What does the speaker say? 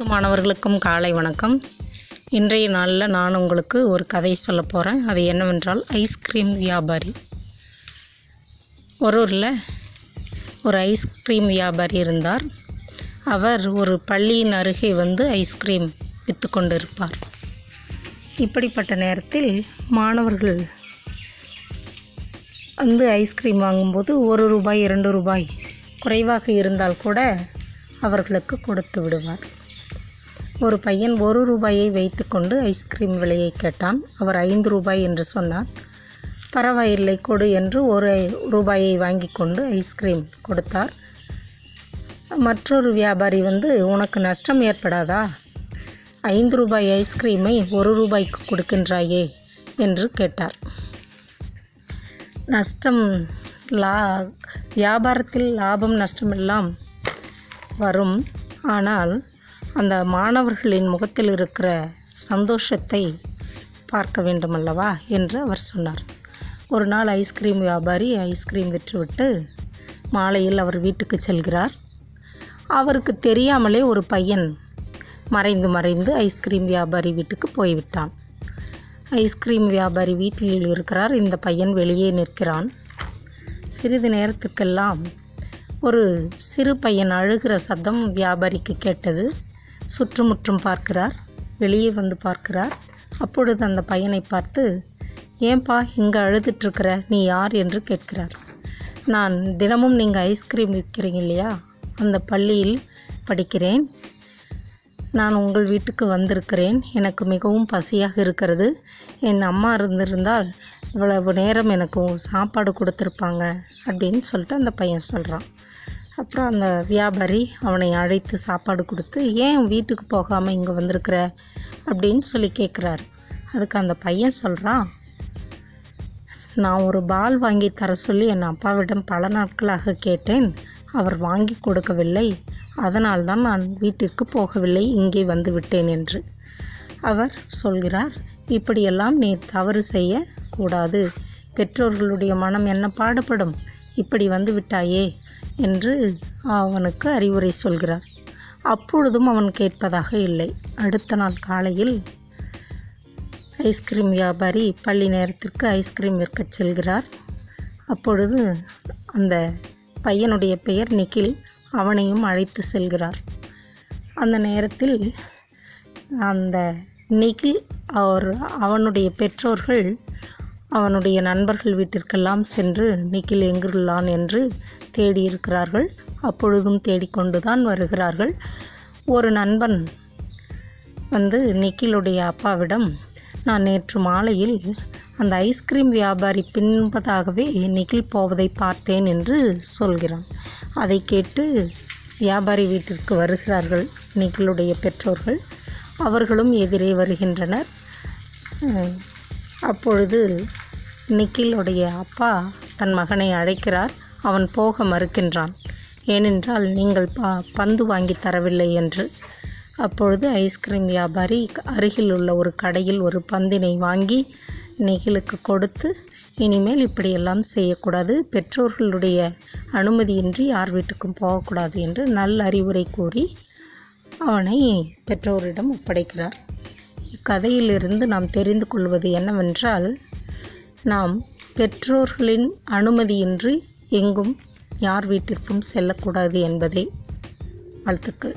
அனைத்து மாணவர்களுக்கும் காலை வணக்கம். இன்றைய நாளில் நான் உங்களுக்கு ஒரு கதை சொல்ல போகிறேன் அது என்னவென்றால் ஐஸ்கிரீம் வியாபாரி. ஒரு ஊரில் ஒரு ஐஸ்கிரீம் வியாபாரி இருந்தார். அவர் ஒரு பள்ளியின் அருகே வந்து ஐஸ்கிரீம் விற்று கொண்டு இருப்பார் இப்படிப்பட்ட நேரத்தில் மாணவர்கள் வந்து ஐஸ்கிரீம் வாங்கும்போது ஒரு ரூபாய் இரண்டு ரூபாய் குறைவாக இருந்தால் கூட அவர்களுக்கு கொடுத்து விடுவார். ஒரு பையன் ஒரு ரூபாயை வைத்துக்கொண்டு ஐஸ்கிரீம் விலையை கேட்டான். அவர் ஐந்து ரூபாய் என்று சொன்னார். பரவாயில்லை கொடு என்று ஒரு ரூபாயை வாங்கி கொண்டு ஐஸ்கிரீம் கொடுத்தார். மற்றொரு வியாபாரி வந்து உனக்கு நஷ்டம் ஏற்படாதா? ஐந்து ரூபாய் ஐஸ்கிரீமை ஒரு ரூபாய்க்கு கொடுக்கின்றாயே? என்று கேட்டார். நஷ்டம் லா வியாபாரத்தில் லாபம் நஷ்டமெல்லாம் வரும். ஆனால் அந்த மாணவர்களின் முகத்தில் இருக்கிற சந்தோஷத்தை பார்க்க வேண்டுமல்லவா என்று அவர் சொன்னார். ஒரு நாள் ஐஸ்கிரீம் வியாபாரி ஐஸ்கிரீம் விற்றுவிட்டு மாலையில் அவர் வீட்டுக்கு செல்கிறார். அவருக்கு தெரியாமலே ஒரு பையன் மறைந்து மறைந்து ஐஸ்கிரீம் வியாபாரி வீட்டுக்கு போய்விட்டான். ஐஸ்கிரீம் வியாபாரி வீட்டில் இருக்கிறார். இந்த பையன் வெளியே நிற்கிறான். சிறிது நேரத்துக்கெல்லாம் ஒரு சிறு பையன் அழுகிற சத்தம் வியாபாரிக்கு கேட்டது. சுற்றுமுற்றும் பார்க்கிறார். வெளியே வந்து பார்க்கிறார். அப்பொழுது அந்த பையனை பார்த்து ஏன்பா இங்கே அழுதுட்ருக்கிற நீ யார்? என்று கேட்கிறார். நான் தினமும் நீங்கள் ஐஸ்கிரீம் விற்கிறீங்க இல்லையா? அந்த பள்ளியில் படிக்கிறேன். நான் உங்கள் வீட்டுக்கு வந்திருக்கிறேன். எனக்கு மிகவும் பசியாக இருக்கிறது. என் அம்மா இருந்திருந்தால் இவ்வளவு நேரம் எனக்கு சாப்பாடு கொடுத்துருப்பாங்க. அப்படின்னு சொல்லிட்டு அந்த பையன் சொல்கிறான் அப்புறம் அந்த வியாபாரி அவனை அழைத்து சாப்பாடு கொடுத்து ஏன் வீட்டுக்கு போகாமல் இங்கே வந்திருக்கிற? அப்படின்னு சொல்லி கேட்குறாரு அதுக்கு அந்த பையன் சொல்கிறான் நான் ஒரு பால் வாங்கி தர சொல்லி என் அப்பாவிடம் பல நாட்களாக கேட்டேன். அவர் வாங்கி கொடுக்கவில்லை. அதனால்தான் நான் வீட்டிற்கு போகவில்லை. இங்கே வந்து விட்டேன் என்று. அவர் சொல்கிறார் இப்படியெல்லாம் நீ தவறு செய்ய கூடாது. பெற்றோர்களுடைய மனம் என்ன பாடுபடும்? இப்படி வந்து விட்டாயே. என்று அவனுக்கு அறிவுரை சொல்கிறார். அப்பொழுதும் அவன் கேட்பதாக இல்லை. அடுத்த நாள் காலையில் ஐஸ்கிரீம் வியாபாரி பள்ளி நேரத்திற்கு ஐஸ்கிரீம் விற்கச் செல்கிறார். அப்பொழுது அந்த பையனுடைய பெயர் நிக்கில் அவனையும் அழைத்து செல்கிறார். அந்த நேரத்தில் அந்த நிகில் அவர் அவனுடைய பெற்றோர்கள் அவனுடைய நண்பர்கள் வீட்டிற்கெல்லாம் சென்று நிக்கில் எங்குள்ளான் என்று தேடியிருக்கிறார்கள். அப்பொழுதும் தேடிக்கொண்டுதான் வருகிறார்கள். ஒரு நண்பன் வந்து நிக்கிலுடைய அப்பாவிடம் நான் நேற்று மாலையில் அந்த ஐஸ்கிரீம் வியாபாரி பின்பதாகவே நிக்கில் போவதை பார்த்தேன் என்று சொல்கிறான். அதை கேட்டு வியாபாரி வீட்டிற்கு வருகிறார்கள் நிக்கிலுடைய பெற்றோர்கள். அவர்களும் எதிரே வருகின்றனர். அப்பொழுது நிக்கிலுடைய அப்பா தன் மகனை அழைக்கிறார். அவன் போக மறுக்கின்றான். ஏனென்றால் நீங்கள் ப பந்து வாங்கி தரவில்லை என்று. அப்பொழுது ஐஸ்கிரீம் வியாபாரி அருகில் உள்ள ஒரு கடையில் ஒரு பந்தினை வாங்கி நெகிழுக்கு கொடுத்து இனிமேல் இப்படியெல்லாம் செய்யக்கூடாது. பெற்றோர்களுடைய அனுமதியின்றி யார் வீட்டுக்கும் போகக்கூடாது என்று நல்ல அறிவுரை கூறி அவனை பெற்றோரிடம் ஒப்படைக்கிறார். இக்கதையிலிருந்து நாம் தெரிந்து கொள்வது என்னவென்றால் நாம் பெற்றோர்களின் அனுமதியின்றி எங்கும் யார் வீட்டிற்கும் செல்லக்கூடாது என்பதே வாழ்த்துக்கள்.